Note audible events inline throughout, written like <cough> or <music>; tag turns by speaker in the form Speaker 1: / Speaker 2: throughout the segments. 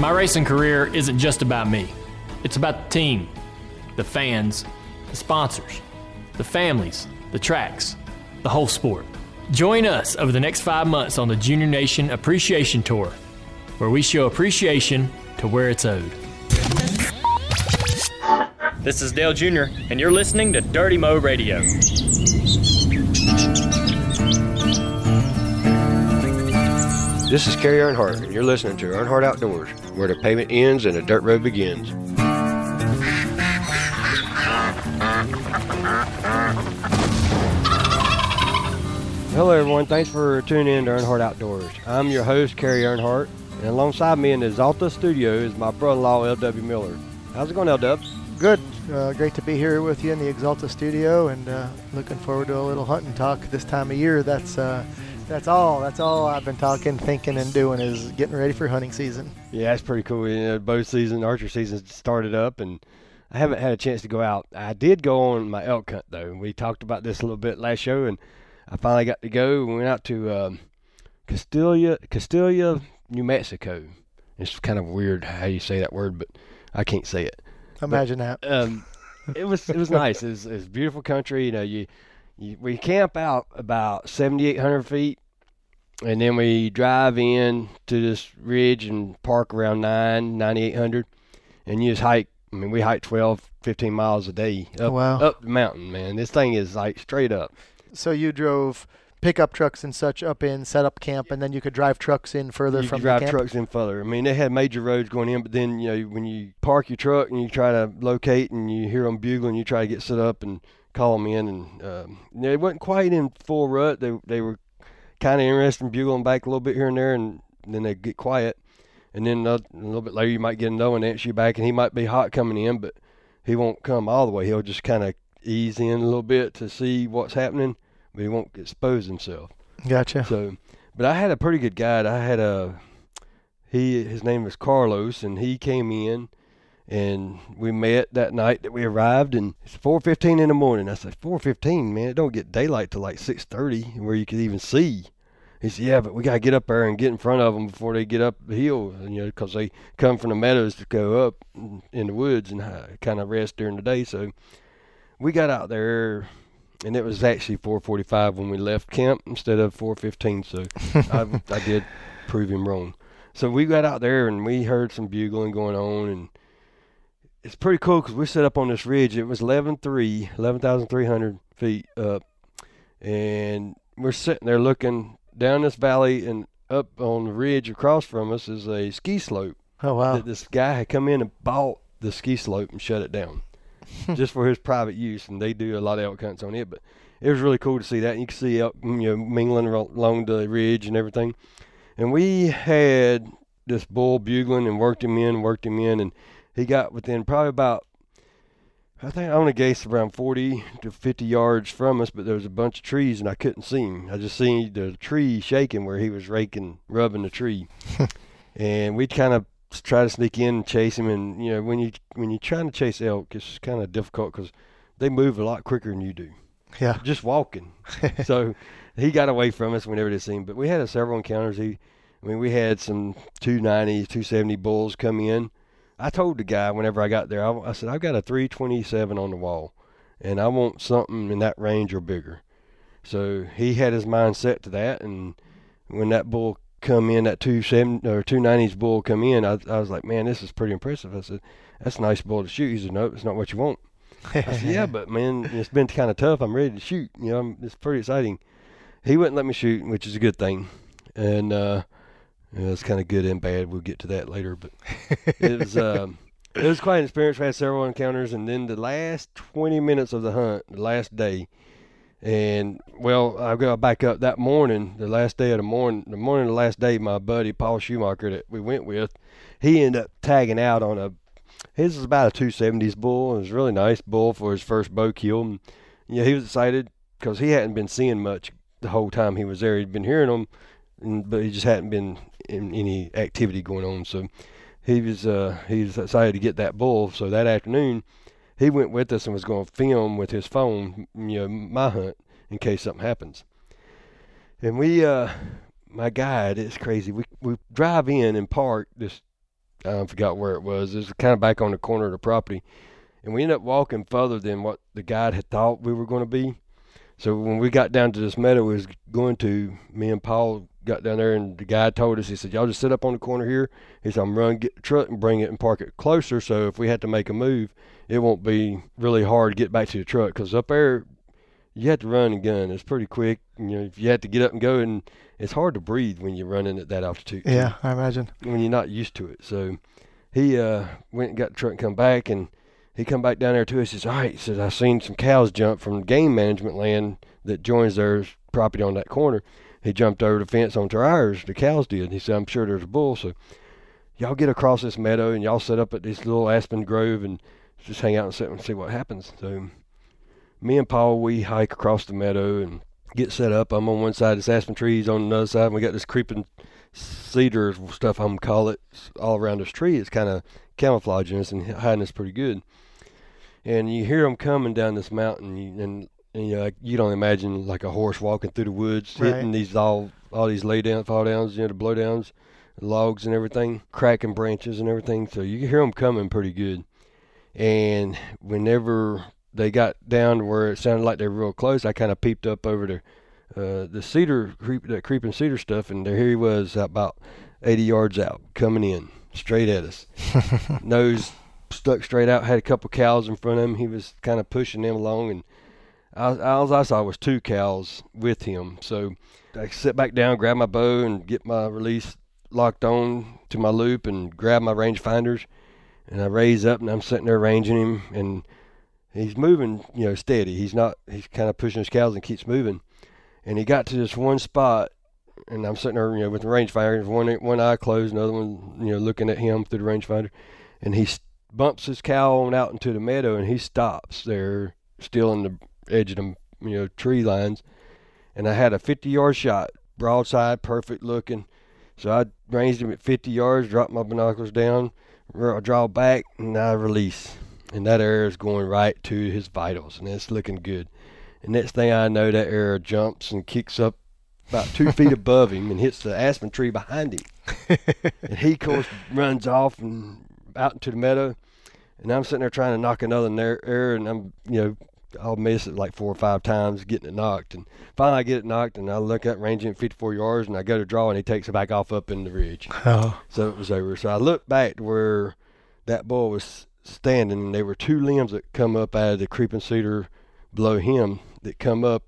Speaker 1: My racing career isn't just about me, it's about the team, the fans, the sponsors, the families, the tracks, the whole sport. Join us over the next five months on the Junior Nation Appreciation Tour, where we show appreciation to where it's owed. This is Dale Jr., and you're listening to Dirty Mo Radio.
Speaker 2: This is Kerry Earnhardt, and you're listening to Earnhardt Outdoors, where the pavement ends and the dirt road begins. Hello, everyone. Thanks for tuning in to Earnhardt Outdoors. I'm your host, Kerry Earnhardt, and alongside me in the Axalta studio is my brother-in-law, L.W. Miller. How's it going, L.W.?
Speaker 3: Good. Uh, great to be here with you in the Axalta studio, and uh, looking forward to a little hunting talk this time of year. That's uh, that's all. That's all I've been talking, thinking, and doing is getting ready for hunting season.
Speaker 2: Yeah, it's pretty cool. You know, bow season, archer season started up, and I haven't had a chance to go out. I did go on my elk hunt though. We talked about this a little bit last show, and I finally got to go. We went out to um, Costilla, Costilla, New Mexico. It's kind of weird how you say that word, but I can't say it.
Speaker 3: Imagine but, that.
Speaker 2: Um, it was it was nice. It was, it was beautiful country. You know, you, you we camp out about seventy eight hundred feet, and then we drive in to this ridge and park around nine ninety eight hundred, and you just hike. I mean, we hike 12, 15 miles a day up, oh,
Speaker 3: wow.
Speaker 2: up the mountain, man. This thing is like straight up.
Speaker 3: So you drove pickup trucks and such up in, set up camp, and then you could drive trucks in further
Speaker 2: you
Speaker 3: from
Speaker 2: could drive trucks in further. I mean, they had major roads going in, but then you know when you park your truck and you try to locate and you hear them bugling, you try to get set up and call them in, and um, they wasn't quite in full rut. They they were kind of interested in bugling back a little bit here and there, and then they get quiet. And then a, a little bit later, you might get another one answer you back, and he might be hot coming in, but he won't come all the way. He'll just kind of ease in a little bit to see what's happening, but he won't expose himself.
Speaker 3: Gotcha.
Speaker 2: So, but I had a pretty good guide. I had a he his name was Carlos, and he came in, and we met that night that we arrived, and it's 4:15 in the morning. I said 4:15, man, it don't get daylight till like 6:30, where you could even see. He said, "Yeah, but we gotta get up there and get in front of them before they get up the hill, you know, because they come from the meadows to go up in the woods and kind of rest during the day." So we got out there and it was actually 4:45 when we left camp instead of 4:15. So I, <laughs> I did prove him wrong. So we got out there and we heard some bugling going on, and it's pretty cool because we set up on this ridge. It was 11,300, 11,300 feet up, and we're sitting there looking down this valley and up on the ridge across from us is a ski slope.
Speaker 3: Oh wow!
Speaker 2: That this guy had come in and bought the ski slope and shut it down. <laughs> just for his private use, and they do a lot of elk hunts on it. But it was really cool to see that. And you can see elk, you know, mingling along the ridge and everything. And we had this bull bugling and worked him in, worked him in, and he got within probably about I think I only guessed around 40 to 50 yards from us, but there was a bunch of trees and I couldn't see him. I just seen the tree shaking where he was raking, rubbing the tree. <laughs> and we kind of try to sneak in and chase him. And you know, when you when you're trying to chase elk, it's kind of difficult because they move a lot quicker than you do.
Speaker 3: Yeah,
Speaker 2: just walking. <laughs> so he got away from us whenever they seen. But we had several encounters. He, I mean, we had some 290, 270 bulls come in. I told the guy whenever I got there, I, I said I've got a 327 on the wall, and I want something in that range or bigger. So he had his mind set to that, and when that bull come in, that 270 or two nineties bull come in, I, I was like, man, this is pretty impressive. I said, that's a nice bull to shoot. He said, no, it's not what you want. I said, yeah, <laughs> but man, it's been kind of tough. I'm ready to shoot. You know, I'm, it's pretty exciting. He wouldn't let me shoot, which is a good thing, and uh, you know, it's kind of good and bad. We'll get to that later, but <laughs> it was. Um, it was quite an experience. We had several encounters, and then the last 20 minutes of the hunt, the last day, and well, I got back up that morning, the last day of the morning, the morning of the last day. My buddy Paul Schumacher that we went with, he ended up tagging out on a. His was about a 270s bull. It was a really nice bull for his first bow kill. And, yeah, he was excited because he hadn't been seeing much the whole time he was there. He'd been hearing them, and, but he just hadn't been any activity going on. So he was uh, he was excited to get that bull. So that afternoon he went with us and was going to film with his phone, you know, my hunt in case something happens. And we, uh, my guide, it's crazy. We we drive in and park this I forgot where it was. It was kind of back on the corner of the property, and we ended up walking further than what the guide had thought we were going to be. So when we got down to this meadow we was going to, me and Paul got down there, and the guy told us, he said, "Y'all just sit up on the corner here." He said, "I'm run get the truck and bring it and park it closer, so if we had to make a move, it won't be really hard to get back to the truck because up there." You have to run and gun. It's pretty quick. You know, if you have to get up and go, and it's hard to breathe when you're running at that altitude.
Speaker 3: Yeah, I imagine.
Speaker 2: when you're not used to it. So he uh, went and got the truck and come back, and he come back down there to us. He says, "All right," he says, "I seen some cows jump from game management land that joins their property on that corner." He jumped over the fence onto ours. The cows did. He said, "I'm sure there's a bull." So y'all get across this meadow and y'all set up at this little aspen grove and just hang out and sit and see what happens. So me and Paul we hike across the meadow and get set up. I'm on one side, this aspen trees on the other side. And we got this creeping cedar stuff I'm call it all around this tree. It's kind of camouflaging us and hiding us pretty good. And you hear them coming down this mountain, and, and you, know, like, you don't imagine like a horse walking through the woods,
Speaker 3: Right.
Speaker 2: hitting these all all these lay down, fall downs, you know, the blow downs, logs and everything, cracking branches and everything. So you can hear them coming pretty good. And whenever they got down to where it sounded like they were real close, I kind of peeped up over the uh, the cedar creep, that creeping cedar stuff, and there he was about 80 yards out, coming in straight at us. <laughs> Nose stuck straight out. Had a couple cows in front of him. He was kind of pushing them along, and I, all I saw was two cows with him. So I sit back down, grab my bow, and get my release locked on to my loop, and grab my rangefinders, and I raise up, and I'm sitting there ranging him, and he's moving, you know, steady. He's not. He's kind of pushing his cows and keeps moving. And he got to this one spot, and I'm sitting there, you know, with the rangefinder, one one eye closed, another one, you know, looking at him through the rangefinder, and he bumps his cow on out into the meadow, and he stops there, still in the edge of them, you know, tree lines. And I had a 50 yard shot, broadside, perfect looking. So I ranged him at 50 yards, dropped my binoculars down, draw back, and I release. And that arrow is going right to his vitals, and it's looking good. And next thing I know, that arrow jumps and kicks up about two <laughs> feet above him and hits the aspen tree behind him. <laughs> and he, of course, runs off and out into the meadow. And I'm sitting there trying to knock another arrow, and I'm, you know, I'll miss it like four or five times getting it knocked. And finally, I get it knocked, and I look at ranging at 54 yards, and I go to draw, and he takes it back off up in the ridge.
Speaker 3: Oh,
Speaker 2: So it was over. So I looked back to where that bull was standing, and there were two limbs that come up out of the creeping cedar below him that come up,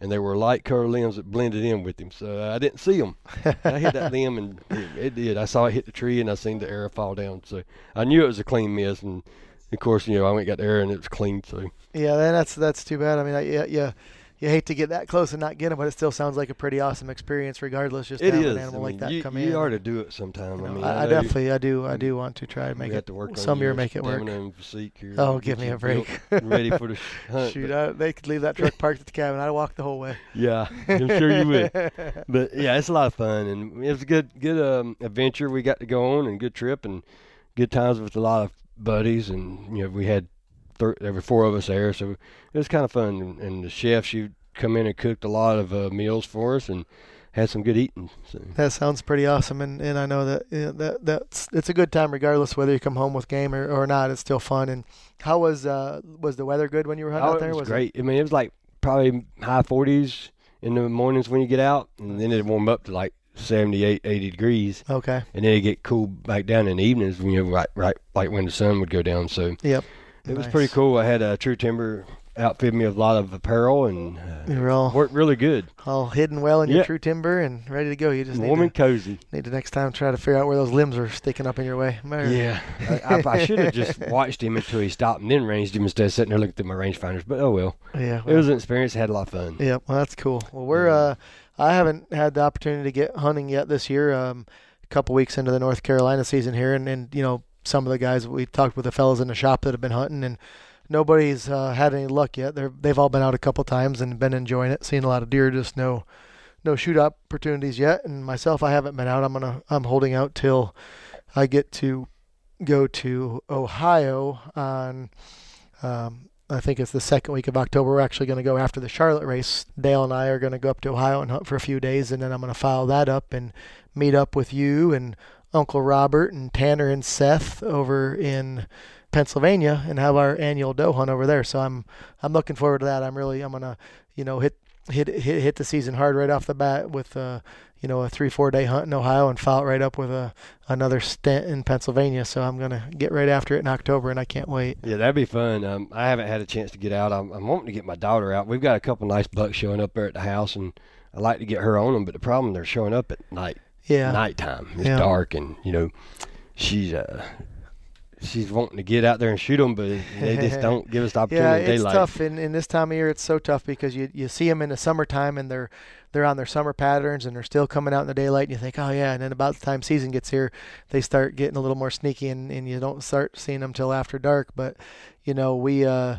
Speaker 2: and they were light colored limbs that blended in with him. So I didn't see them. I hit that <laughs> limb, and it, it did. I saw it hit the tree, and I seen the arrow fall down. So I knew it was a clean miss, and of course, you know, I went and got the arrow, and it was clean. So
Speaker 3: yeah. That's that's too bad. I mean, I, yeah, yeah. You hate to get that close and not get him, but it still sounds like a pretty awesome experience, regardless. Just to
Speaker 2: it
Speaker 3: an animal
Speaker 2: I
Speaker 3: like that
Speaker 2: you,
Speaker 3: come
Speaker 2: you
Speaker 3: in.
Speaker 2: ought to do it sometime.
Speaker 3: You
Speaker 2: I mean,
Speaker 3: I, I
Speaker 2: know
Speaker 3: definitely, I do, I do want to try to make it.
Speaker 2: to work
Speaker 3: some year make it work.
Speaker 2: stamina and physique here.
Speaker 3: Oh, give me a break.
Speaker 2: and ready for the <laughs> hunt.
Speaker 3: Shoot, I, they could leave that truck parked at the cabin. I'd walk the whole way.
Speaker 2: Yeah, I'm sure you would. <laughs> But yeah, it's a lot of fun, and it was a good, good um, adventure we got to go on, and good trip, and good times with a lot of buddies, and you know we had thir- there were four of us there, so it was kind of fun. And, and the chef, she come in and cooked a lot of uh, meals for us, and had some good eating. So.
Speaker 3: That sounds pretty awesome, and, and I know that yeah, that that's it's a good time regardless whether you come home with game or, or not. It's still fun. And how was uh was the weather good when you were hunting
Speaker 2: Oh,
Speaker 3: out there?
Speaker 2: it was, great. I mean, it was like probably high 40s in the mornings when you get out, and then it warm up to like 78, 80 degrees.
Speaker 3: okay.
Speaker 2: and then it get cool back down in the evenings when you know, right right like when the sun would go down. So
Speaker 3: Yep.
Speaker 2: it was pretty cool. I had a True Timber outfit me with a lot of apparel and uh,
Speaker 3: all
Speaker 2: worked really good.
Speaker 3: all hidden well in your true timber and ready to go. You just need
Speaker 2: Warm
Speaker 3: to,
Speaker 2: and cozy.
Speaker 3: need to next time try to figure out where those limbs are sticking up in your way. Matter-
Speaker 2: Yeah, I, I, I should have just <laughs> watched him until he stopped and then ranged him instead of sitting there looking through my rangefinders. But oh well,
Speaker 3: Yeah.
Speaker 2: it was an experience. I Had a lot of fun.
Speaker 3: Yeah, well, that's cool. Well, we're
Speaker 2: Yeah.
Speaker 3: uh, I haven't had the opportunity to get hunting yet this year. Um, a couple weeks into the North Carolina season here, and and you know some of the guys we talked with the fellas in the shop that have been hunting, and nobody's uh, had any luck yet. They're they've all been out a couple times and been enjoying it, seeing a lot of deer. Just no no shoot opportunities yet. And myself, I haven't been out. I'm gonna I'm holding out till I get to go to Ohio on. Um, I think it's the second week of October. We're actually going to go after the Charlotte race. Dale and I are going to go up to Ohio and hunt for a few days, and then I'm going to follow that up and meet up with you and Uncle Robert and Tanner and Seth over in Pennsylvania and have our annual doe hunt over there. So I'm I'm looking forward to that. I'm really I'm gonna you know hit hit hit hit the season hard right off the bat with uh you know a three four day hunt in Ohio and follow it right up with a another stint in Pennsylvania. So I'm gonna get right after it in October and I can't wait.
Speaker 2: Yeah, that'd be fun. Um, I haven't had a chance to get out. I'm, I'm wanting to get my daughter out. We've got a couple nice bucks showing up there at the house, and I like to get her on them. But the problem, they're showing up at night,
Speaker 3: Yeah.
Speaker 2: nighttime. It's
Speaker 3: Yeah.
Speaker 2: dark, and you know, she's uh, she's wanting to get out there and shoot them, but they just <laughs> don't give us the
Speaker 3: Yeah,
Speaker 2: opportunity in
Speaker 3: it's
Speaker 2: daylight.
Speaker 3: tough in, in this time of year. It's so tough because you you see them in the summertime and they're they're on their summer patterns and they're still coming out in the daylight and you think, oh yeah, and then about the time season gets here, they start getting a little more sneaky and, and you don't start seeing them till after dark. But you know we. Uh,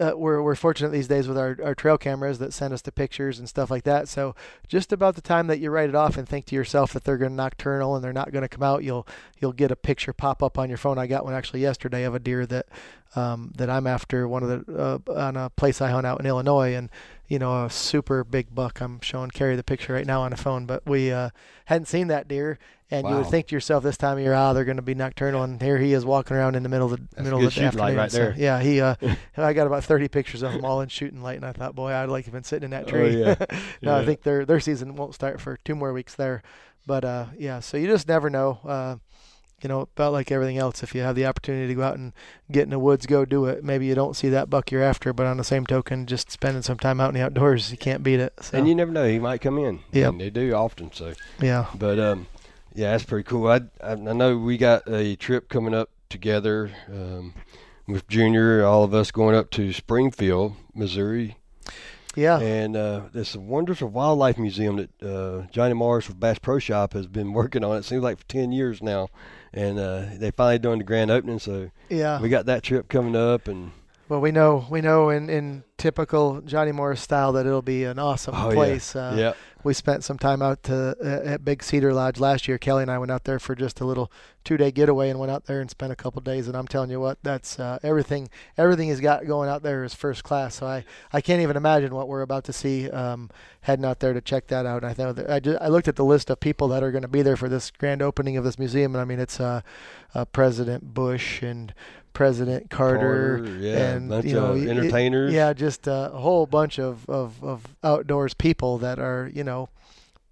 Speaker 3: uh, we're, we're fortunate these days with our, our trail cameras that send us the pictures and stuff like that. So just about the time that you write it off and think to yourself that they're going to nocturnal and they're not going to come out, you'll you'll get a picture pop up on your phone. I got one actually yesterday of a deer that um, that I'm after one of the uh, on a place I hunt out in Illinois, and you know a super big buck. I'm showing Kerry the picture right now on the phone, but we uh, hadn't seen that deer, and you would think to yourself this time of year, ah, they're going to be nocturnal, and here he is walking around in the middle of the
Speaker 2: That's
Speaker 3: middle of the afternoon.
Speaker 2: right
Speaker 3: So,
Speaker 2: there.
Speaker 3: yeah, he. Uh, <laughs> <laughs> I got about 30 pictures of them all in shooting light, and I thought, boy, I'd like to have been sitting in that tree.
Speaker 2: Oh,
Speaker 3: tree.
Speaker 2: yeah. <laughs>
Speaker 3: no, I think their their season won't start for two more weeks there, but uh, yeah, so you just never know. Uh, you know, about like everything else, if you have the opportunity to go out and get in the woods, go do it. Maybe you don't see that buck you're after, but on the same token, just spending some time out in the outdoors, you can't beat it. So,
Speaker 2: And you never know, he might come in. Yeah, they do often. So,
Speaker 3: yeah,
Speaker 2: but um, yeah, that's pretty cool. I, I I know we got a trip coming up together um, with Junior, all of us going up to Springfield, Missouri,
Speaker 3: yeah,
Speaker 2: and uh, there's a Wonders of Wildlife Museum that uh, Johnny Morris with Bass Pro Shop has been working on. It seems like for ten years now, and uh, they finally doing the grand opening. So
Speaker 3: yeah.
Speaker 2: we got that trip coming up, and
Speaker 3: Well, we know we know in, in typical Johnny Morris style that it'll be an awesome
Speaker 2: Oh, yeah.
Speaker 3: place. Uh,
Speaker 2: yeah,
Speaker 3: we spent some time out to, uh, at Big Cedar Lodge last year. Kelly and I went out there for just a little two day getaway and went out there and spent a couple days. And I'm telling you what, that's uh, everything. Everything he's got going out there is first class. So I, I can't even imagine what we're about to see um, heading out there to check that out. I know that I, just, I looked at the list of people that are going to be there for this grand opening of this museum, and I mean it's uh, uh, President Bush and President Carter,
Speaker 2: Carter, yeah,
Speaker 3: and
Speaker 2: bunch
Speaker 3: you know
Speaker 2: of
Speaker 3: y- y- yeah, just a whole bunch of, of, of outdoors people that are you know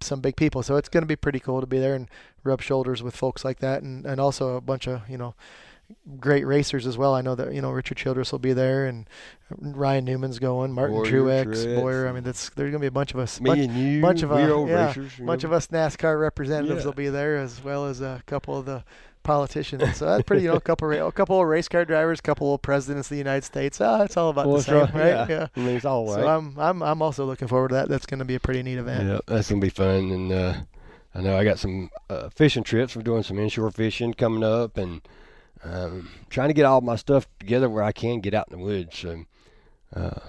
Speaker 3: some big people. So it's going to be pretty cool to be there and rub shoulders with folks like that, and and also a bunch of you know great racers as well. I know that you know Richard Childress will be there, and Ryan Newman's going, Martin
Speaker 2: Bowyer,
Speaker 3: Truex,
Speaker 2: Truex,
Speaker 3: Bowyer. I mean, that's there's going to be a bunch of us.
Speaker 2: me
Speaker 3: bunch,
Speaker 2: and you,
Speaker 3: bunch of, uh,
Speaker 2: old
Speaker 3: yeah,
Speaker 2: racers.
Speaker 3: bunch
Speaker 2: know.
Speaker 3: of us NASCAR representatives
Speaker 2: Yeah.
Speaker 3: will be there, as well as a couple of the politicians. So that's pretty, you know, a <laughs> couple, ra- a couple of race car drivers, a couple of presidents of the United States. Ah, it's all about
Speaker 2: Well,
Speaker 3: the same, right?
Speaker 2: Yeah. I mean, it's all right.
Speaker 3: So I'm, I'm, I'm also looking forward to that. That's going to be a pretty neat event.
Speaker 2: Yeah, that's gonna be fun, and uh, I know I got some uh, fishing trips. We're doing some inshore fishing coming up, and um, trying to get all my stuff together where I can get out in the woods. So uh,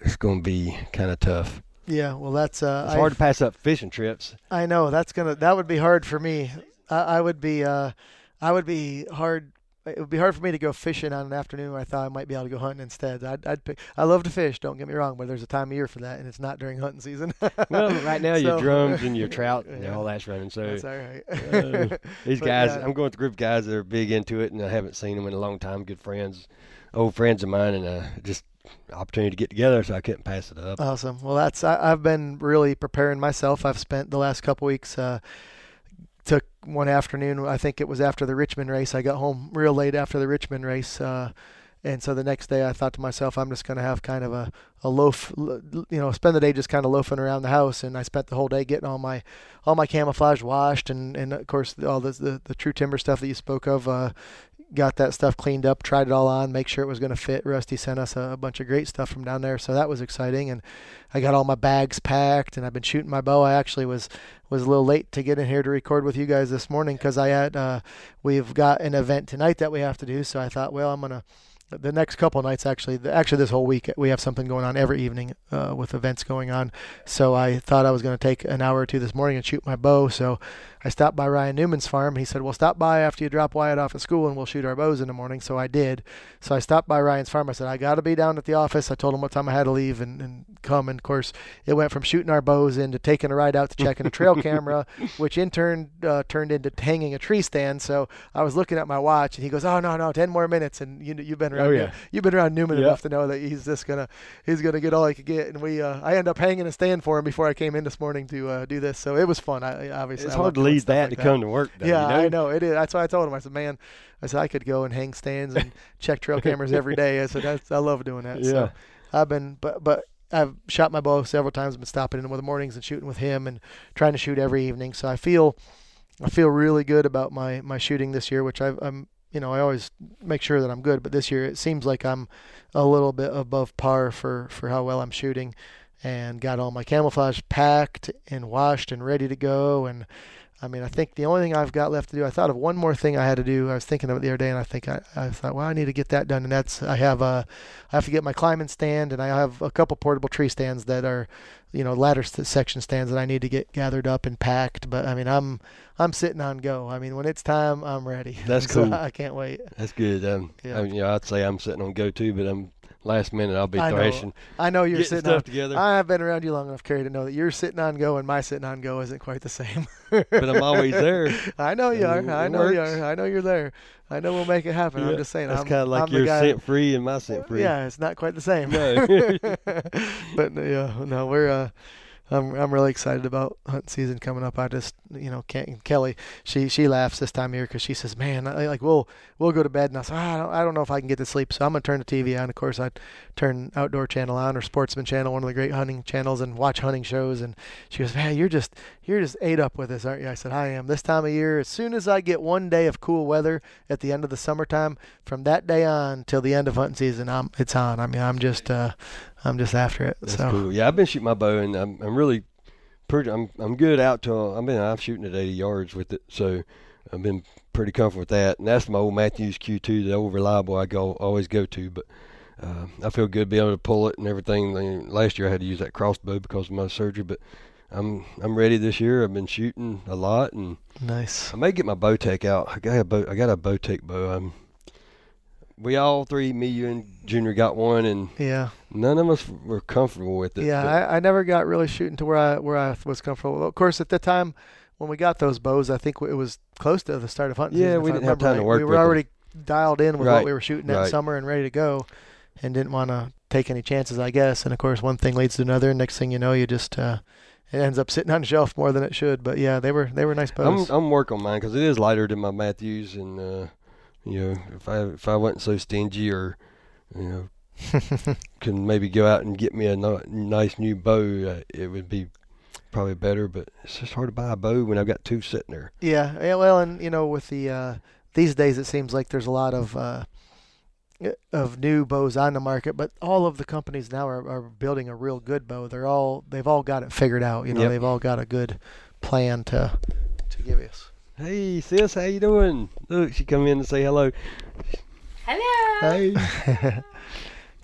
Speaker 2: it's gonna be kind of tough.
Speaker 3: Yeah, well, that's uh,
Speaker 2: It's
Speaker 3: I,
Speaker 2: hard to pass up fishing trips.
Speaker 3: I know that's gonna that would be hard for me. I, I would be uh, I would be hard. It would be hard for me to go fishing on an afternoon where I thought I might be able to go hunting instead. I'd, I'd pick, I love to fish. Don't get me wrong, but there's a time of year for that, and it's not during hunting season. <laughs>
Speaker 2: Well, right now <laughs> your
Speaker 3: So-
Speaker 2: drums and your <laughs> trout and
Speaker 3: Yeah.
Speaker 2: all that's running. So
Speaker 3: That's all right.
Speaker 2: uh, these
Speaker 3: But,
Speaker 2: guys,
Speaker 3: yeah.
Speaker 2: I'm going with a group of guys that are big into it, and I haven't seen them in a long time. Good friends, old friends of mine, and uh, just opportunity to get together, so I couldn't pass it up.
Speaker 3: Awesome. Well, that's I, I've been really preparing myself. I've spent the last couple weeks. Uh, took one afternoon. I think it was after the Richmond race. I got home real late after the Richmond race, uh, and so the next day I thought to myself, I'm just going to have kind of a a loaf, you know, spend the day just kind of loafing around the house. And I spent the whole day getting all my all my camouflage washed, and and of course all the the, the true timber stuff that you spoke of. Uh, got that stuff cleaned up, tried it all on, make sure it was going to fit. Rusty sent us a, a bunch of great stuff from down there, so that was exciting. And I got all my bags packed, and I've been shooting my bow. I actually was was a little late to get in here to record with you guys this morning because I had uh, we've got an event tonight that we have to do. So I thought, well, I'm gonna the next couple nights actually actually this whole week we have something going on every evening uh, with events going on. So i thought i was going to take an hour or two this morning and shoot my bow. So i stopped by ryan newman's farm. He said well stop by after you drop wyatt off at school and we'll shoot our bows in the morning. So i did. So i stopped by ryan's farm. I said i got to be down at the office. I told him what time i had to leave and, and come. And of course it went from shooting our bows into taking a ride out to checking a trail <laughs> camera which in turn uh, turned into hanging a tree stand. So i was looking at my watch and he goes oh no no 10 more minutes and you, you've been around. Oh, yeah. You've been around Newman enough to know that he's just gonna he's gonna get all he could get. And we uh, I end up hanging a stand for him before I came in this morning to uh, do this. So it was fun. I obviously
Speaker 2: it's
Speaker 3: I
Speaker 2: hard to leave that like to
Speaker 3: that.
Speaker 2: come to work. Though,
Speaker 3: yeah,
Speaker 2: you know?
Speaker 3: I know it is. That's why I told him. I said, man, I said I could go and hang stands and <laughs> check trail cameras every day. I said that's, I love doing that. Yeah. So I've been, but but I've shot my bow several times. Been stopping in with the mornings and shooting with him and trying to shoot every evening. So I feel I feel really good about my my shooting this year, which i am you know, I always make sure that I'm good, but this year it seems like I'm a little bit above par for, for how well I'm shooting and got all my camouflage packed and washed and ready to go. And I mean, I think the only thing I've got left to do, I thought of one more thing I had to do. I was thinking of it the other day, and I think I, I thought, well, I need to get that done. And that's I have a, I have to get my climbing stand, and I have a couple portable tree stands that are, you know, ladder section stands that I need to get gathered up and packed. But I mean, I'm I'm sitting on go. I mean, when it's time, I'm ready.
Speaker 2: That's <laughs> so
Speaker 3: cool. I can't wait.
Speaker 2: That's good. Um, yeah. I mean, you know, I'd say I'm sitting on go too, but I'm last minute I'll be
Speaker 3: I
Speaker 2: thrashing.
Speaker 3: Know. I know you're
Speaker 2: sitting
Speaker 3: stuff
Speaker 2: on, together.
Speaker 3: I've been around you long enough, Kerry, to know that you're sitting on go and my sitting on go isn't quite the same.
Speaker 2: but I'm always there. <laughs>
Speaker 3: I know you are. I know works. you are. I know you're there. I know we'll make it happen. Yeah, I'm just saying.
Speaker 2: That's
Speaker 3: kind
Speaker 2: of like
Speaker 3: I'm
Speaker 2: your scent free and my scent free.
Speaker 3: Yeah, it's not quite the same.
Speaker 2: No. <laughs>
Speaker 3: but yeah, no, we're uh, I'm I'm really excited about hunting season coming up. I just you know can't, Kelly she she laughs this time of year because she says, "Man, I, like we'll we'll go to bed." And I said, "I don't I don't know if I can get to sleep." So I'm gonna turn the TV on. Of course, I turn Outdoor Channel on or Sportsman Channel, one of the great hunting channels, and watch hunting shows. And she goes, "Man, you're just you're just ate up with this, aren't you?" I said, "I am." This time of year, as soon as I get one day of cool weather at the end of the summertime, from that day on till the end of hunting season, I'm it's on. I mean, I'm just uh, I'm just after it.
Speaker 2: That's
Speaker 3: so.
Speaker 2: cool. Yeah, I've been shooting my bow, and I'm I'm really pretty. I'm I'm good out to. I mean, I'm shooting at 80 yards with it, so I've been pretty comfortable with that. And that's my old Mathews Q2, the old reliable I go always go to. But uh, I feel good being able to pull it and everything. Last year I had to use that crossbow because of my surgery, but I'm I'm ready this year. I've been shooting a lot and
Speaker 3: nice.
Speaker 2: I may get my Bowtech out. I got a bow. I got a Bowtech bow. I'm we all three, me, you, and Junior got one, and
Speaker 3: yeah,
Speaker 2: none of us were comfortable with it.
Speaker 3: Yeah, I, I never got really shooting to where I where I was comfortable. Of course, at the time when we got those bows, I think it was close to the start of hunting.
Speaker 2: Yeah,
Speaker 3: season,
Speaker 2: we didn't have time right. to work.
Speaker 3: We were already
Speaker 2: them.
Speaker 3: dialed in with
Speaker 2: right.
Speaker 3: what we were shooting that
Speaker 2: right.
Speaker 3: summer and ready to go, and didn't want to take any chances, I guess. And of course, one thing leads to another. And next thing you know, you just uh, it ends up sitting on the shelf more than it should. But yeah, they were they were nice bows.
Speaker 2: I'm I'm working on mine because it is lighter than my Mathews, and. Uh, you know, if I if I wasn't so stingy or, you know, <laughs> can maybe go out and get me a no, nice new bow, uh, it would be probably better. But it's just hard to buy a bow when I've got two sitting there.
Speaker 3: Yeah, yeah. Well, and you know, with the uh, these days, it seems like there's a lot of uh, of new bows on the market, but all of the companies now are, are building a real good bow. They're all they've all got it figured out. You know,
Speaker 2: yep.
Speaker 3: they've all got a good plan to to give us.
Speaker 2: Hey sis, how you doing? Look, she come in to say hello.
Speaker 4: Hello.
Speaker 2: Hey. <laughs>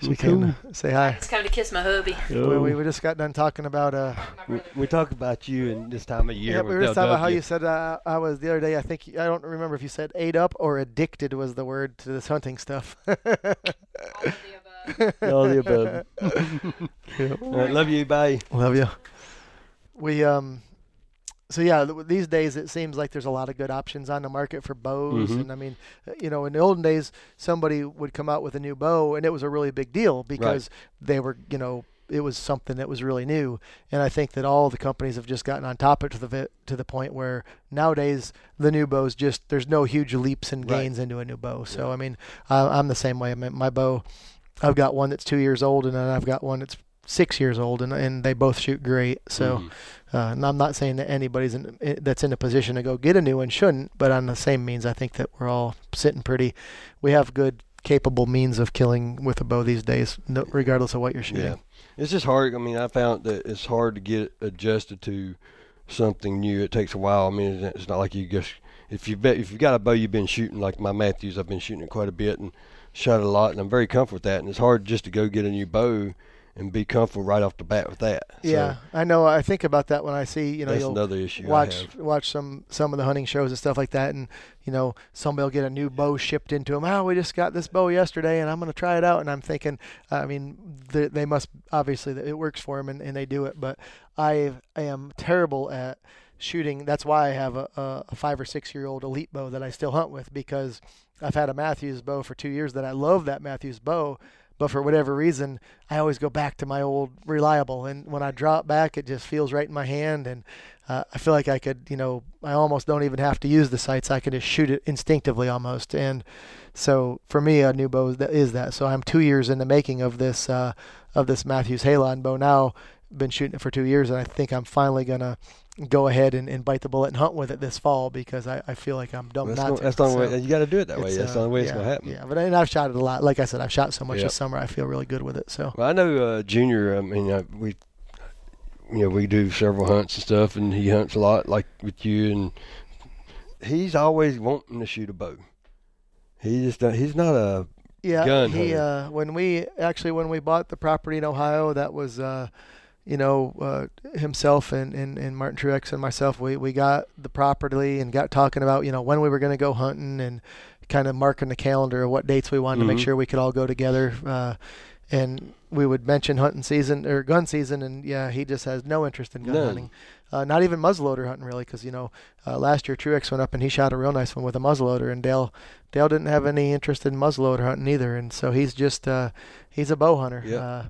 Speaker 3: she came to say hi.
Speaker 4: Just come to kiss my hubby.
Speaker 3: Oh. Well, we, we just got done talking about uh.
Speaker 2: We, we talk about you and this time of year.
Speaker 3: Yeah, we were just talking about how you said uh, I was the other day. I think I don't remember if you said ate up or addicted was the word to this hunting stuff. <laughs>
Speaker 4: All of the above. <laughs>
Speaker 2: All the above. <laughs>
Speaker 3: yeah.
Speaker 2: right, love you. Bye.
Speaker 3: Love you. We um so yeah, these days it seems like there's a lot of good options on the market for bows,
Speaker 2: Mhm.
Speaker 3: and I mean, uh, you know, in the olden days, somebody would come out with a new bow, and it was a really big deal because they were, you know, it was something that was really new, and I think that all the companies have just gotten on top of it to the to the point where nowadays the new bows just there's no huge leaps and
Speaker 2: Right.
Speaker 3: gains into a new bow. So
Speaker 2: Yeah.
Speaker 3: I mean, I, I'm the same way. I mean, my bow, I've got one that's two years old, and then I've got one that's six years old, and and they both shoot great. So.
Speaker 2: Mhm.
Speaker 3: Uh, and I'm not saying that anybody's in, that's in a position to go get a new one shouldn't, but on the same means, I think that we're all sitting pretty. We have good, capable means of killing with a bow these days, no, regardless of what you're shooting.
Speaker 2: Yeah, it's just hard. I mean, I found that it's hard to get adjusted to something new. It takes a while. I mean, it's not like you just if you bet if you've got a bow you've been shooting like my Mathews, I've been shooting it quite a bit and shot a lot, and I'm very comfortable with that. And it's hard just to go get a new bow and be comfortable right off the bat with that. So
Speaker 3: Yeah, I know. I think about that when I see you know
Speaker 2: that's
Speaker 3: you'll
Speaker 2: another issue.
Speaker 3: Watch watch some some of the hunting shows and stuff like that, and you know somebody will get a new bow shipped into them. Oh, we just got this bow yesterday, and I'm going to try it out. And I'm thinking, I mean, they, they must obviously it works for them, and, and they do it. But I am terrible at shooting. That's why I have a, a, a five or six year old elite bow that I still hunt with because I've had a Mathews bow for two years that I love that Mathews bow. But for whatever reason, I always go back to my old reliable. And when I drop back, it just feels right in my hand. And uh, I feel like I could, you know, I almost don't even have to use the sights. I can just shoot it instinctively almost. And so for me, a new bow is that. Is that. So I'm two years in the making of this uh, of this Mathews Halon bow now. Been shooting it for two years, and I think I'm finally gonna go ahead and, and bite the bullet and hunt with it this fall because I, I feel like I'm dumb
Speaker 2: That's,
Speaker 3: not
Speaker 2: no,
Speaker 3: to.
Speaker 2: that's the only
Speaker 3: So
Speaker 2: way. You got to do it that way. That's
Speaker 3: uh,
Speaker 2: the only way it's gonna happen.
Speaker 3: Yeah, but and I've shot it a lot. Like I said, I've shot so much
Speaker 2: Yep.
Speaker 3: this summer. I feel really good with it. So
Speaker 2: Well, I know uh, Junior. I mean, uh, we, you know, we do several hunts and stuff, and he hunts a lot, like with you, and he's always wanting to shoot a bow. He just he's not a
Speaker 3: Yeah,
Speaker 2: gun
Speaker 3: he uh, when we actually when we bought the property in Ohio, that was uh, you know uh, himself and, and, and Martin Truex and myself. We we got the property and got talking about you know when we were going to go hunting and kind of marking the calendar of what dates we wanted to make
Speaker 2: Mhm.
Speaker 3: sure we could all go together. Uh, and we would mention hunting season or gun season, and yeah, he just has no interest in gun
Speaker 2: None.
Speaker 3: hunting. Uh, not even muzzleloader hunting really, because you know uh, last year Truex went up and he shot a real nice one with a muzzleloader, and Dale Dale didn't have any interest in muzzleloader hunting either, and so he's just uh, he's a bow hunter,
Speaker 2: Yeah.
Speaker 3: uh,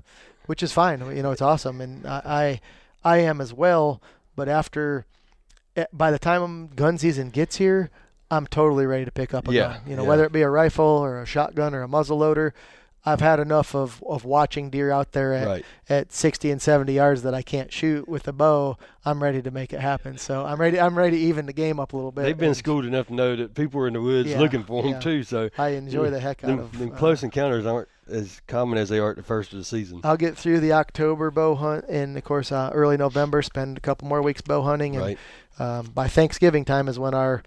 Speaker 3: which is fine. You know, it's awesome, and I I, I am as well. But after eh, by the time gun season gets here, I'm totally ready to pick up a
Speaker 2: Yeah,
Speaker 3: gun. You know,
Speaker 2: yeah.
Speaker 3: whether it be a rifle or a shotgun or a muzzleloader. I've had enough of, of watching deer out there at,
Speaker 2: right.
Speaker 3: at 60 and 70 yards that I can't shoot with a bow. I'm ready to make it happen. So I'm ready. I'm ready to even the game up a little bit.
Speaker 2: They've been
Speaker 3: and
Speaker 2: schooled enough to know that people are in the woods
Speaker 3: Yeah,
Speaker 2: looking for them
Speaker 3: yeah.
Speaker 2: too. So
Speaker 3: I enjoy the heck out
Speaker 2: them,
Speaker 3: of.
Speaker 2: them
Speaker 3: uh,
Speaker 2: close encounters aren't as common as they are at the first of the season.
Speaker 3: I'll get through the October bow hunt, and of course, uh, early November, spend a couple more weeks bow hunting, and
Speaker 2: Right.
Speaker 3: um, by Thanksgiving time is when our,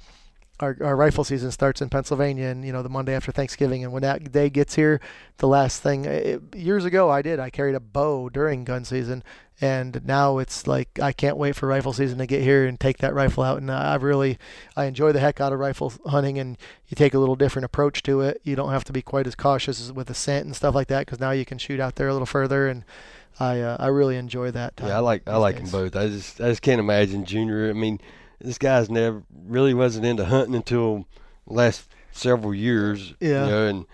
Speaker 3: our our rifle season starts in Pennsylvania, and you know the Monday after Thanksgiving. And when that day gets here, the last thing it, years ago I did I carried a bow during gun season, and now it's like I can't wait for rifle season to get here and take that rifle out. And I really I enjoy the heck out of rifle hunting, and you take a little different approach to it. You don't have to be quite as cautious with the scent and stuff like that because now you can shoot out there a little further and. I uh, I really enjoy that. Time
Speaker 2: Yeah, I like I like them both. I just I just can't imagine Junior. I mean, this guy's never really wasn't into hunting until last several years.
Speaker 3: Yeah.
Speaker 2: You know, and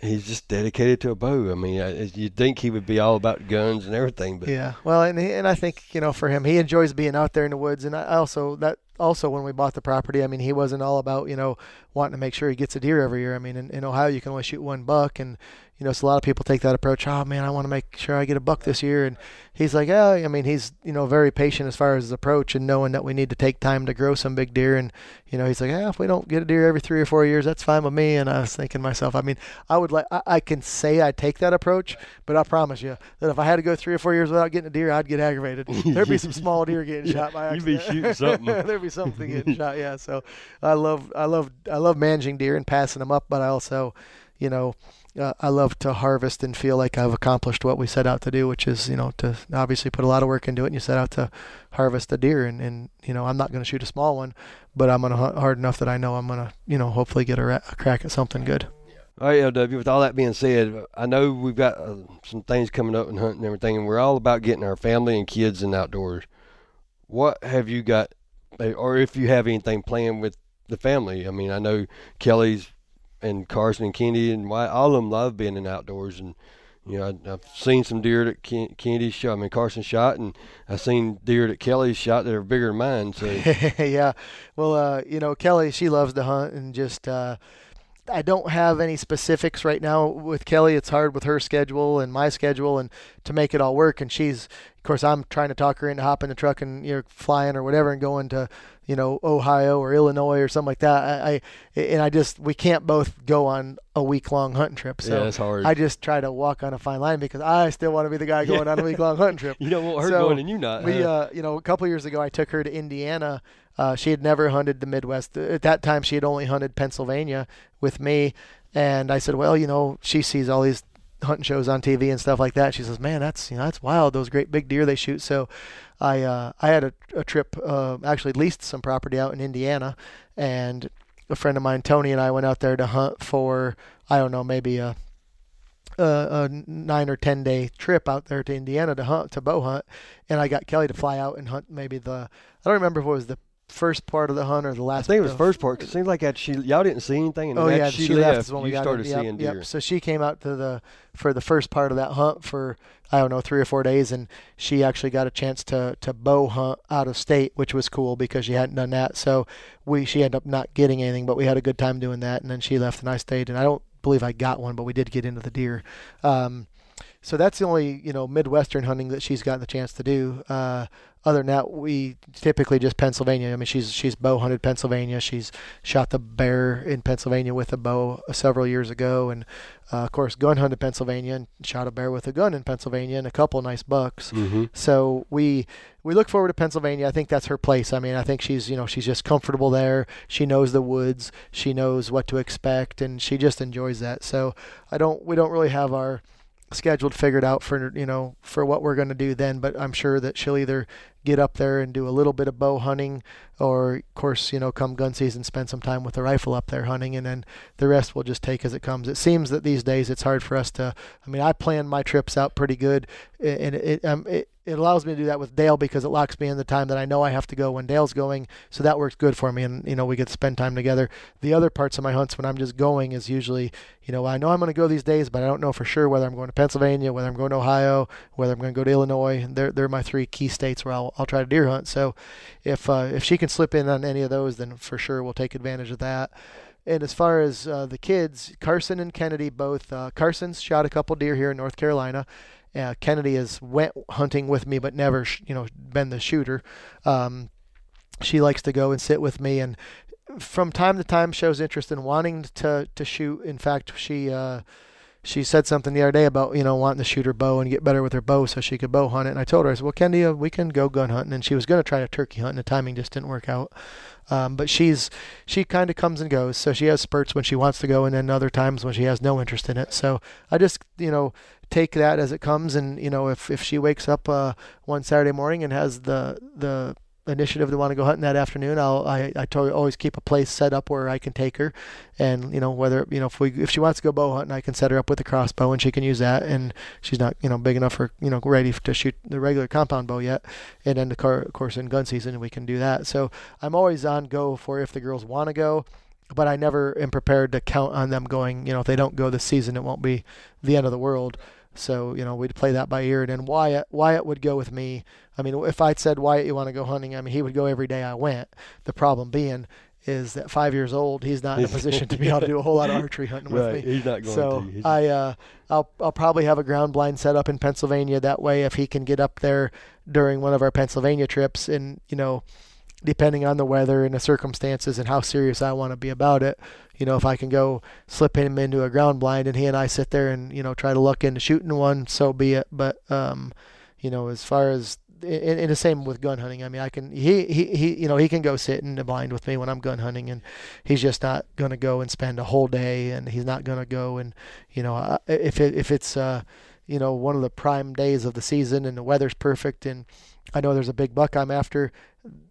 Speaker 2: he's just dedicated to a bow. I mean, you'd think he would be all about guns and everything, but
Speaker 3: Yeah, well, and he, and I think you know for him, he enjoys being out there in the woods, and I also that also when we bought the property, I mean, he wasn't all about you know wanting to make sure he gets a deer every year. I mean, in, in Ohio, you can only shoot one buck, and you know, so a lot of people take that approach. Oh man, I want to make sure I get a buck this year, and he's like, yeah, I mean, he's you know very patient as far as his approach and knowing that we need to take time to grow some big deer, and you know, he's like, yeah, if we don't get a deer every three or four years, that's fine with me. And I was thinking to myself, I mean, I would like, I, I can say I take that approach, but I promise you that if I had to go three or four years without getting a deer, I'd get aggravated. <laughs> There'd be some small deer getting shot by
Speaker 2: you'd be shooting <laughs> something.
Speaker 3: Be something getting <laughs> shot. Yeah. So I love, I love, I love managing deer and passing them up, but I also, you know, uh, I love to harvest and feel like I've accomplished what we set out to do, which is, you know, to obviously put a lot of work into it. And you set out to harvest a deer, and, and you know, I'm not going to shoot a small one, but I'm going to hunt hard enough that I know I'm going to, you know, hopefully get a, ra- a crack at something good.
Speaker 2: All right, LW. With all that being said, I know we've got uh, some things coming up and hunting and everything, and we're all about getting our family and kids in outdoors. What have you got, or if you have anything planned with the family? I mean, I know Kelly's and Carson and Kennedy and why all of them love being in outdoors, and you know, I, I've seen some deer that Ken, Kennedy shot. I mean, Carson shot, and I've seen deer that Kelly shot that are bigger than mine. So <laughs>
Speaker 3: yeah. Well, uh, you know, Kelly, she loves to hunt and just, uh, I don't have any specifics right now with Kelly. It's hard with her schedule and my schedule, and to make it all work. And she's, course, I'm trying to talk her into hopping the truck and you know flying or whatever and going to you know Ohio or Illinois or something like that. I, I and I just we can't both go on a week long hunting trip. So
Speaker 2: yeah, it's hard.
Speaker 3: I just try to walk on a fine line because I still want to be the guy <laughs> going on a week long hunting trip. <laughs>
Speaker 2: you don't want her
Speaker 3: So,
Speaker 2: going and you not.
Speaker 3: We,
Speaker 2: huh? <laughs>
Speaker 3: uh, you know, a couple years ago, I took her to Indiana. Uh, she had never hunted the Midwest. At that time, she had only hunted Pennsylvania with me. And I said, well, you know, she sees all these hunting shows on TV and stuff like that. She says, man, that's you know, that's wild. Those great big deer they shoot. So, I uh, I had a, a trip. Uh, actually, leased some property out in Indiana, and a friend of mine, Tony, and I went out there to hunt for I don't know, maybe a a, a nine or ten day trip out there to Indiana to hunt to bow hunt, and I got Kelly to fly out and hunt maybe the I don't remember if it was the first part of the hunt or the last?
Speaker 2: I think it was
Speaker 3: the-
Speaker 2: first part. 'cause it seemed like that she y'all didn't see anything, and
Speaker 3: Oh yeah,
Speaker 2: she,
Speaker 3: she
Speaker 2: left,
Speaker 3: left is when we
Speaker 2: you
Speaker 3: got
Speaker 2: started.
Speaker 3: Yep,
Speaker 2: seeing
Speaker 3: yep.
Speaker 2: deer.
Speaker 3: So she came out to the for the first part of that hunt for I don't know three or four days, and she actually got a chance to to bow hunt out of state, which was cool because she hadn't done that. So we she ended up not getting anything, but we had a good time doing that, and then she left and I stayed, and I don't believe I got one, but we did get into the deer. Um, so that's the only you know midwestern hunting that she's gotten the chance to do. Uh, other than that, we typically just Pennsylvania. I mean, she's she's bow hunted Pennsylvania. She's shot the bear in Pennsylvania with a bow several years ago, and uh, of course gun hunted Pennsylvania and shot a bear with a gun in Pennsylvania and a couple nice bucks.
Speaker 2: mm-hmm.
Speaker 3: So we we look forward to Pennsylvania. I think that's her place. I mean, I think she's you know she's just comfortable there. She knows the woods. She knows what to expect, and she just enjoys that. So I don't we don't really have our scheduled figured out for you know for what we're going to do then but i'm sure that she'll either get up there and do a little bit of bow hunting or of course you know come gun season spend some time with the rifle up there hunting and then the rest we'll just take as it comes it seems that these days it's hard for us to i mean i plan my trips out pretty good and it um, it, it allows me to do that with Dale because it locks me in the time that I know I have to go when Dale's going. So that works good for me, and you know we get to spend time together. The other parts of my hunts when I'm just going is usually, you know, I know I'm going to go these days, but I don't know for sure whether I'm going to Pennsylvania, whether I'm going to Ohio, whether I'm going to go to Illinois. They're they're my three key states where I'll I'll try to deer hunt. So if uh, if she can slip in on any of those, then for sure we'll take advantage of that. And as far as uh, the kids, Carson and Kennedy both. Uh, Carson's shot a couple deer here in North Carolina. Uh, Kennedy has went hunting with me, but never, you know, been the shooter. Um, she likes to go and sit with me, and from time to time shows interest in wanting to to shoot. In fact, she uh, she said something the other day about you know wanting to shoot her bow and get better with her bow so she could bow hunt it. And I told her, I said, well, Kendi, uh, we can go gun hunting. And she was going to try to turkey hunt, and the timing just didn't work out. Um, but she's she kind of comes and goes. So she has spurts when she wants to go, and then other times when she has no interest in it. So I just you know take that as it comes, and you know if if she wakes up uh, one Saturday morning and has the the initiative to want to go hunting that afternoon, I'll I I totally always keep a place set up where I can take her, and you know whether you know if we if she wants to go bow hunting, I can set her up with a crossbow and she can use that, and she's not you know big enough for you know ready to shoot the regular compound bow yet, and then the car of course in gun season we can do that. So I'm always on go for if the girls want to go. But I never am prepared to count on them going. You know, if they don't go this season, it won't be the end of the world. So you know, we'd play that by ear. And then Wyatt, Wyatt would go with me. I mean, if I'd said Wyatt, you want to go hunting? I mean, he would go every day I went. The problem being is that five years old, he's not in a <laughs> position to be able to do a whole lot of <laughs> archery hunting with
Speaker 2: Right,
Speaker 3: me.
Speaker 2: he's not going
Speaker 3: So
Speaker 2: to. He's-
Speaker 3: I, uh, I'll, I'll probably have a ground blind set up in Pennsylvania. That way, if he can get up there during one of our Pennsylvania trips, and you know, depending on the weather and the circumstances and how serious I want to be about it, you know, if I can go slip him into a ground blind and he and I sit there and you know try to look into shooting one, so be it. But um, you know, as far as in, the same with gun hunting, I mean, I can he, he he you know he can go sit in the blind with me when I'm gun hunting, and he's just not gonna go and spend a whole day, and he's not gonna go and you know if it if it's uh you know one of the prime days of the season and the weather's perfect and I know there's a big buck I'm after,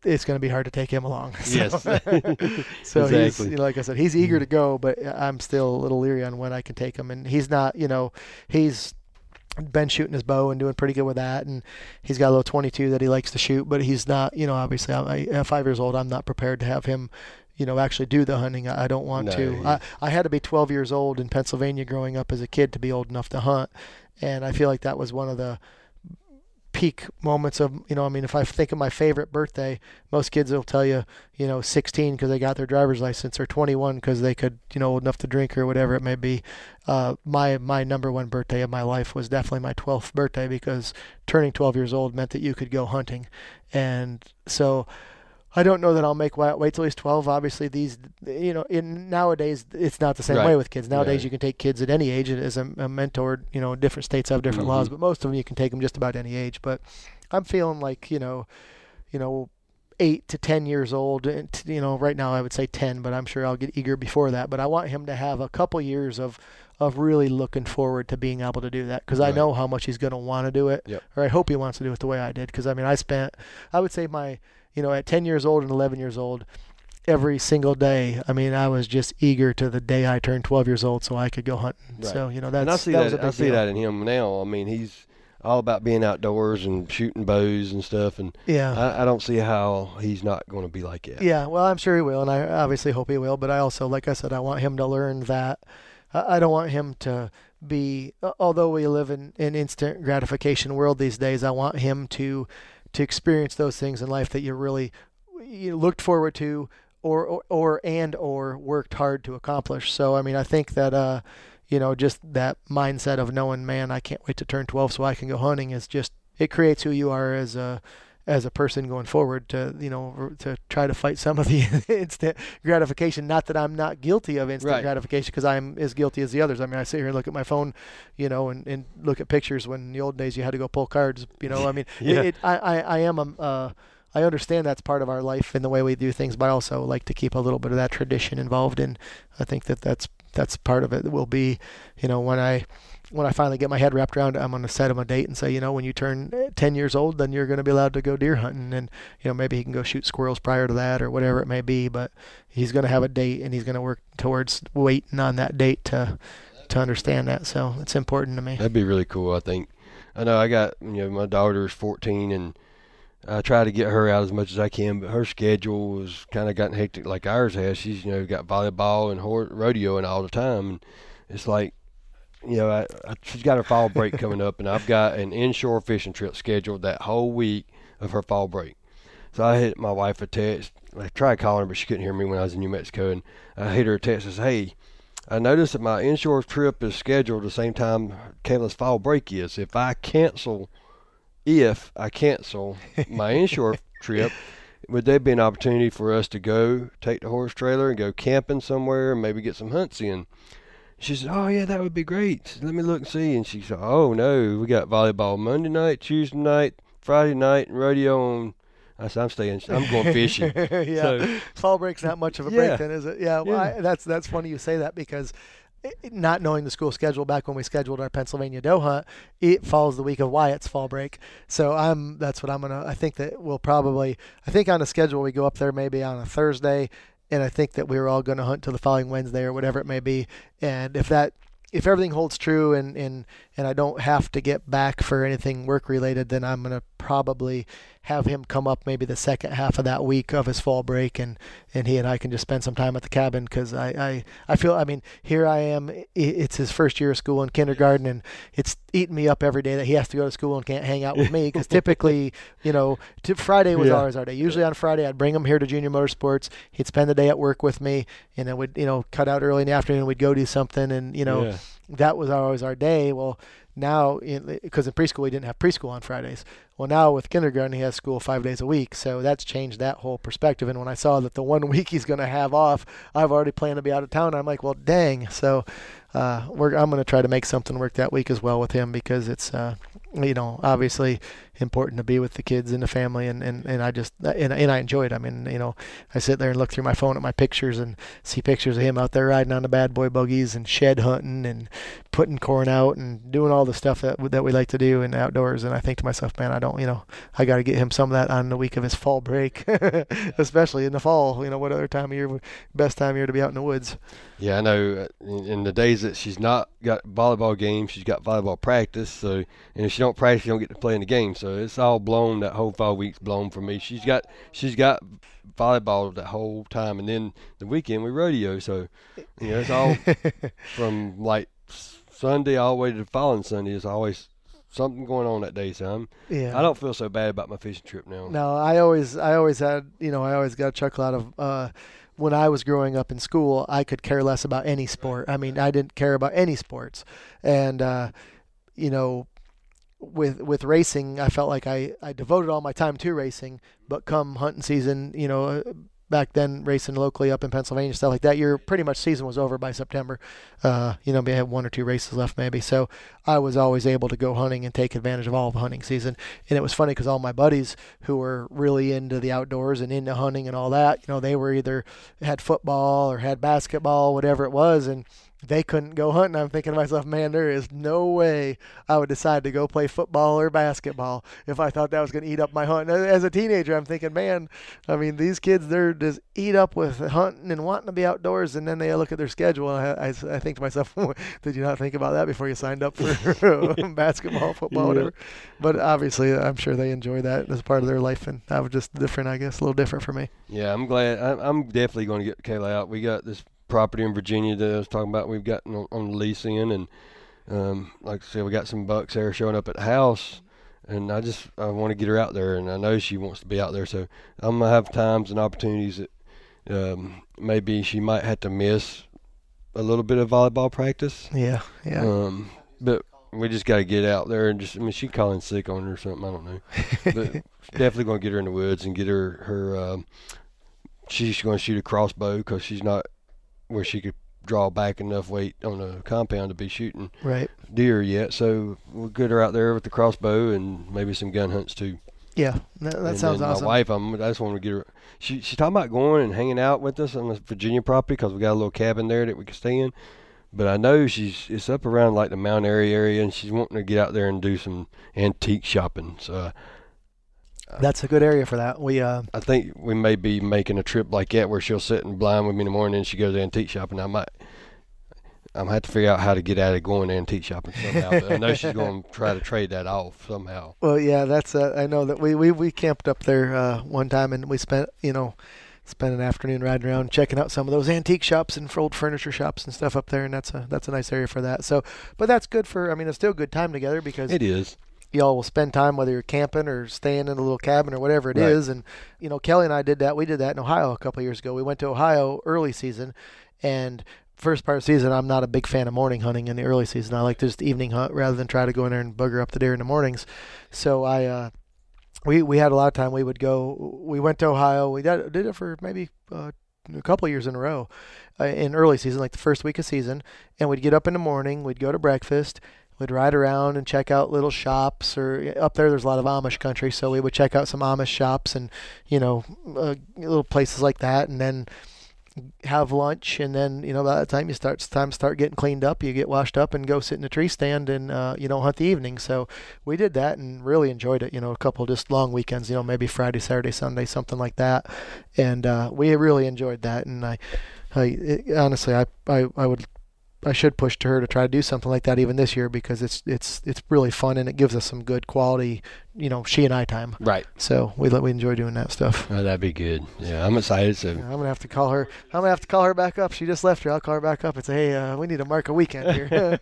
Speaker 3: it's going to be hard to take him along. <laughs> So-
Speaker 2: Yes. <laughs>
Speaker 3: so he's, you know, like I said, he's eager mm-hmm. to go, but I'm still a little leery on when I can take him. And he's not, you know, he's been shooting his bow and doing pretty good with that. And he's got a little 22 that he likes to shoot, but he's not, you know, obviously I, at five years old, I'm not prepared to have him, you know, actually do the hunting. I don't want
Speaker 2: No,
Speaker 3: to. I, I had to be 12 years old in Pennsylvania growing up as a kid to be old enough to hunt. And I feel like that was one of the peak moments of you know I mean if I think of my favorite birthday most kids will tell you you know 16 because they got their driver's license or 21 because they could you know old enough to drink or whatever it may be. Uh, my my number one birthday of my life was definitely my 12th birthday because turning 12 years old meant that you could go hunting. And so I don't know that I'll make wait till he's 12. Obviously, these, you know, in nowadays it's not the same
Speaker 2: Right.
Speaker 3: way with kids. Nowadays, you can take kids at any age as a, a mentor. You know, different states have different laws,
Speaker 2: Mhm.
Speaker 3: but most of them you can take them just about any age. But I'm feeling like you know, you know, eight to ten years old. And you know, right now I would say ten, but I'm sure I'll get eager before that. But I want him to have a couple years of of really looking forward to being able to do that because I know how much he's going to want to do it,
Speaker 2: Yep.
Speaker 3: or I hope he wants to do it the way I did. Because I mean, I spent, I would say my, you know, at ten years old and eleven years old, every single day. I mean, I was just eager to the day I turned 12 years old so I could go hunting.
Speaker 2: Right.
Speaker 3: So, you know, that's
Speaker 2: and I see
Speaker 3: that
Speaker 2: that,
Speaker 3: was a big
Speaker 2: I see
Speaker 3: deal.
Speaker 2: that in him now. I mean, he's all about being outdoors and shooting bows and stuff. And
Speaker 3: Yeah.
Speaker 2: I, I don't see how he's not going to be like that.
Speaker 3: Yeah, well, I'm sure he will, and I obviously hope he will. But I also, like I said, I want him to learn that. I don't want him to be. Although we live in an instant gratification world these days, I want him to to experience those things in life that you really you looked forward to, or or, or and or worked hard to accomplish. So I mean, I think that uh, you know, just that mindset of knowing, man, I can't wait to turn 12 so I can go hunting is just it creates who you are as a as a person going forward to you know to try to fight some of the <laughs> instant gratification not that i'm not guilty of instant
Speaker 2: Right.
Speaker 3: gratification because i'm as guilty as the others i mean i sit here and look at my phone you know and, and look at pictures when in the old days you had to go pull cards you know i mean <laughs>
Speaker 2: Yeah.
Speaker 3: it, it, I, I, I am a uh, I understand that's part of our life and the way we do things, but I also like to keep a little bit of that tradition involved. And I think that that's that's part of it. Will be, you know, when I when I finally get my head wrapped around it, I'm going to set him a date and say, you know, when you turn eh, 10 years old, then you're going to be allowed to go deer hunting. And, you know, maybe he can go shoot squirrels prior to that or whatever it may be. But he's going to have a date and he's going to work towards waiting on that date to to understand that. So it's important to me.
Speaker 2: That'd be really cool. I think. I know I got you know my daughter's 14 and I try to get her out as much as I can, but her schedule has kind of gotten hectic like ours has. She's you know got volleyball and rodeo and all the time, and it's like you know I, I, she's got her fall break coming up, and I've got an inshore fishing trip scheduled that whole week of her fall break. So I hit my wife a text. I tried calling her, but she couldn't hear me when I was in New Mexico, and I hit her a text says, "Hey." I noticed that my inshore trip is scheduled the same time Kayla's fall break is. If I cancel, if I cancel my inshore <laughs> trip, would there be an opportunity for us to go take the horse trailer and go camping somewhere and maybe get some hunts in? She said, "Oh yeah, that would be great. Let me look and see." And she said, "Oh no, we got volleyball Monday night, Tuesday night, Friday night, and rodeo on." I said, "I'm staying. I'm going fishing." <laughs>
Speaker 3: yeah,
Speaker 2: So-
Speaker 3: fall break's not much of a
Speaker 2: Yeah.
Speaker 3: break, then, is it? Yeah, well,
Speaker 2: Yeah.
Speaker 3: I, that's that's funny you say that because not knowing the school schedule back when we scheduled our Pennsylvania doe hunt, it falls the week of Wyatt's fall break. So I'm that's what I'm gonna. I think that we'll probably. I think on the schedule we go up there maybe on a Thursday, and I think that we were all going to hunt till the following Wednesday or whatever it may be. And if that if everything holds true and and and I don't have to get back for anything work related, then I'm gonna probably have him come up maybe the second half of that week of his fall break, and and he and I can just spend some time at the cabin because I, I I feel I mean here I am. It's his first year of school in kindergarten, and it's eating me up every day that he has to go to school and can't hang out with me because <laughs> typically you know t- Friday was
Speaker 2: Yeah.
Speaker 3: always our day. Usually on Friday I'd bring him here to Junior Motorsports. He'd spend the day at work with me, and then we'd, you know cut out early in the afternoon. We'd go do something, and you know
Speaker 2: Yeah.
Speaker 3: That was always our day. Well, now because in, preschool we didn't have preschool on Fridays. Well, now with kindergarten he has school five days a week, so that's changed that whole perspective. And when I saw that the one <laughs> week he's going to have off, I've already planned to be out of town. I'm like, well, dang. So uh, I'm going to try to make something work that week as well with him because it's uh, you know obviously important to be with the kids and the family and, and, and I just and, and I enjoy it. I mean you know I sit there and look through my phone at my pictures and see pictures of him out there riding on the bad boy buggies and shed hunting and putting corn out and doing all the stuff that that we like to do in the outdoors. And I think to myself, man, I don't, you know, I got to get him some of that on the week of his fall break, <laughs> especially in the fall. You know, what other time of year, best time of year to be out in the woods.
Speaker 2: Yeah, I know. uh, In, the days that she's not got volleyball games, she's got volleyball practice. So, and if she don't practice, she don't get to play in the game. So it's all blown. That whole fall week's blown for me. She's got she's got volleyball the whole time, and then the weekend we rodeo. So, you know, it's all <laughs> from like Sunday all the way to the following Sunday. It's always something going on that day. So I'm,
Speaker 3: Yeah.
Speaker 2: I don't feel so bad about my fishing trip now.
Speaker 3: No, I always, I always had, you know, I always got a chuckle out of uh, when I was growing up in school. I could care less about any sport. I mean, I didn't care about any sports, and uh, you know, with with racing, I felt like I I devoted all my time to racing. But come hunting season, you know. uh, Back then, racing locally up in Pennsylvania, stuff like that, your pretty much season was over by September. Uh, you know, we had one or two races left, maybe. So I was always able to go hunting and take advantage of all of hunting season. And it was funny because all my buddies who were really into the outdoors and into hunting and all that, you know, they were either had football or had basketball, whatever it was, and they couldn't go hunting. I'm thinking to myself, man, there is no way I would decide to go play football or basketball if I thought that was going to eat up my hunt. As a teenager, I'm thinking, man, I mean, these kids, they're just eat up with hunting and wanting to be outdoors, and then they look at their schedule, and I, I, I think to myself, <laughs> did you not think about that before you signed up for <laughs> <laughs> basketball, football,
Speaker 2: Yeah.
Speaker 3: whatever? But obviously, I'm sure they enjoy that as part of their life, and that was just different, I guess, a little different for me.
Speaker 2: Yeah, I'm glad. I, I'm definitely going to get Kayla out. We got this property in Virginia that I was talking about. We've gotten on, on the lease in, and um, like I said, we got some bucks there showing up at the house. And I just I want to get her out there, and I know she wants to be out there. So I'm gonna have times and opportunities that um, maybe she might have to miss a little bit of volleyball practice.
Speaker 3: Yeah, yeah.
Speaker 2: Um, but we just got to get out there and just. I mean, she calling sick on her or something. I don't know. But <laughs> definitely going to get her in the woods and get her her. Um, she's going to shoot a crossbow because she's not where she could draw back enough weight on the compound to be shooting
Speaker 3: right.
Speaker 2: deer yet. So we'll get her out there with the crossbow and maybe some gun hunts too.
Speaker 3: Yeah, that, that sounds awesome.
Speaker 2: My wife, I'm, I just want to get her. She she's talking about going and hanging out with us on the Virginia property because we got a little cabin there that we can stay in. But I know she's it's up around like the Mount Airy area, and she's wanting to get out there and do some antique shopping. So uh,
Speaker 3: That's a good area for that. We uh,
Speaker 2: I think we may be making a trip like that where she'll sit and blind with me in the morning and she goes to antique shopping. I might. I'm have to figure out how to get out of going to antique shopping somehow. I know she's going <laughs> to try to trade that off somehow.
Speaker 3: well, yeah, that's uh, I know that we, we we camped up there uh, one time and we spent you know spent an afternoon riding around checking out some of those antique shops and old furniture shops and stuff up there, and that's a that's a nice area for that. So, but that's good for I mean it's still a good time together because
Speaker 2: It is.
Speaker 3: Y'all will spend time whether you're camping or staying in a little cabin or whatever it is.
Speaker 2: Right.
Speaker 3: And you know, Kelly and I did that. We did that in Ohio a couple of years ago. We went to Ohio early season, and first part of the season, I'm not a big fan of morning hunting in the early season. I like to just evening hunt rather than try to go in there and bugger up the deer in the mornings. So I. Uh, we, we had a lot of time. We would go. We went to Ohio. We did, did it for maybe uh, a couple of years in a row, uh, in early season, like the first week of season. And we'd get up in the morning. We'd go to breakfast we'd ride around and check out little shops or up there there's a lot of amish country so we would check out some amish shops and you know uh, little places like that and then have lunch and then you know by the time you start time start getting cleaned up you get washed up and go sit in a tree stand and uh, you know hunt the evening. So we did that and really enjoyed it you know a couple just long weekends you know maybe friday saturday sunday something like that. And uh, we really enjoyed that and i, I it, honestly I, I i would I should push to her to try to do something like that even this year because it's it's it's really fun and it gives us some good quality, you know, she and I time.
Speaker 2: Right.
Speaker 3: So we we enjoy doing that stuff.
Speaker 2: Oh, that'd be good. Yeah, I'm excited. So
Speaker 3: I'm gonna have to call her. I'm gonna have to call her back up. She just left her. I'll call her back up and say, hey, uh, we need to mark a weekend here. <laughs>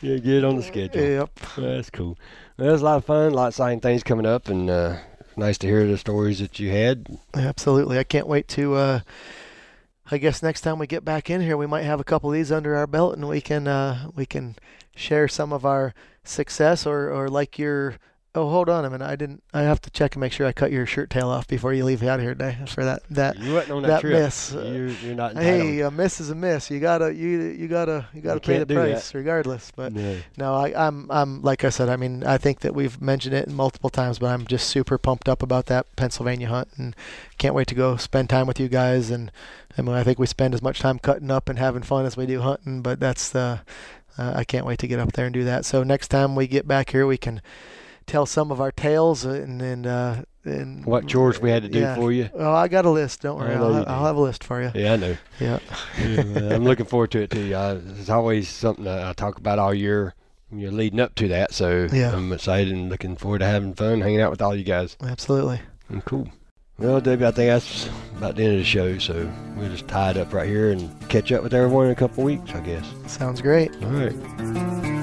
Speaker 2: yeah, get on the schedule.
Speaker 3: yep.
Speaker 2: That's cool. Well, it was a lot of fun. A lot of exciting things coming up, and uh, nice to hear the stories that you had.
Speaker 3: Absolutely. I can't wait to. Uh, I guess next time we get back in here, we might have a couple of these under our belt, and we can uh, we can share some of our success, or or like your. Oh, hold on a minute. I didn't. I have to check and make sure I cut your shirt tail off before you leave out here today for that that.
Speaker 2: You on that,
Speaker 3: that
Speaker 2: trip.
Speaker 3: miss.
Speaker 2: You're, you're not entitled.
Speaker 3: Hey, a miss is a miss. You gotta you you gotta you gotta
Speaker 2: You
Speaker 3: pay the
Speaker 2: can't that.
Speaker 3: price regardless. But
Speaker 2: No.
Speaker 3: no, I, I'm I'm like I said. I mean, I think that we've mentioned it multiple times, but I'm just super pumped up about that Pennsylvania hunt, and can't wait to go spend time with you guys. And I mean, I think we spend as much time cutting up and having fun as we do hunting. But that's the uh, I can't wait to get up there and do that. So next time we get back here, we can tell some of our tales and and uh, and
Speaker 2: What chores we had to do
Speaker 3: yeah.
Speaker 2: for you?
Speaker 3: Oh, I got a list. Don't worry, I'll,
Speaker 2: you
Speaker 3: ha-
Speaker 2: do.
Speaker 3: I'll have a list for you.
Speaker 2: Yeah, I know.
Speaker 3: Yeah.
Speaker 2: Yeah, I'm looking forward to it too. I, it's always something that I talk about all year. You're leading up to that, so
Speaker 3: Yeah.
Speaker 2: I'm excited and looking forward to having fun, hanging out with all you guys.
Speaker 3: Absolutely.
Speaker 2: Mm, cool. Well, Debbie, I think that's about the end of the show, so we'll just tie it up right here and catch up with everyone in a couple weeks, I guess.
Speaker 3: Sounds great.
Speaker 2: All right.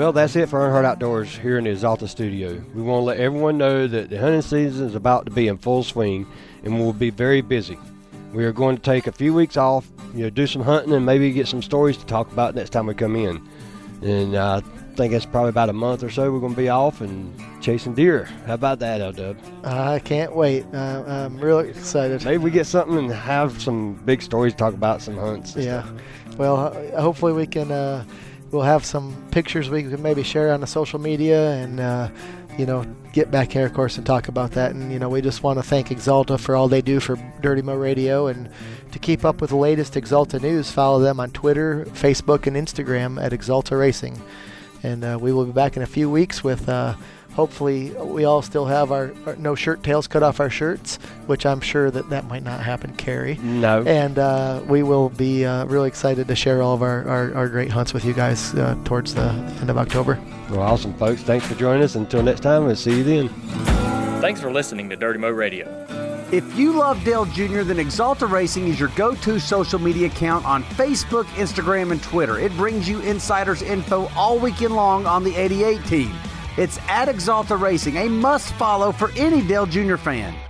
Speaker 2: Well, that's it for Earnhardt Outdoors here in the Axalta studio. We want to let everyone know that the hunting season is about to be in full swing and we'll be very busy. We are going to take a few weeks off, you know, do some hunting and maybe get some stories to talk about next time we come in. And I think it's probably about a month or so we're going to be off and chasing deer. How about that, L Dub?
Speaker 3: I can't wait. Uh, I'm really excited.
Speaker 2: Maybe we get something and have some big stories to talk about, some hunts. and
Speaker 3: Yeah.
Speaker 2: stuff.
Speaker 3: Well, hopefully we can. Uh, we'll have some pictures we can maybe share on the social media, and uh, you know, get back here, of course, and talk about that. And you know, we just want to thank Axalta for all they do for Dirty Mo Radio, and to keep up with the latest Axalta news, follow them on Twitter, Facebook, and Instagram at Axalta Racing. And uh, we will be back in a few weeks with. Uh, Hopefully, we all still have our, our no shirt tails cut off our shirts, which I'm sure that that might not happen, Kerry
Speaker 2: No.
Speaker 3: and uh, we will be uh, really excited to share all of our, our, our great hunts with you guys uh, towards the end of October.
Speaker 2: Well, awesome, folks. Thanks for joining us. Until next time, we'll see you then.
Speaker 1: Thanks for listening to Dirty Mo Radio.
Speaker 5: If you love Dale Jr., then Axalta Racing is your go to social media account on Facebook, Instagram, and Twitter. It brings you insiders info all weekend long on the 88 team. It's at Axalta Racing, a must follow for any Dale Jr. fan.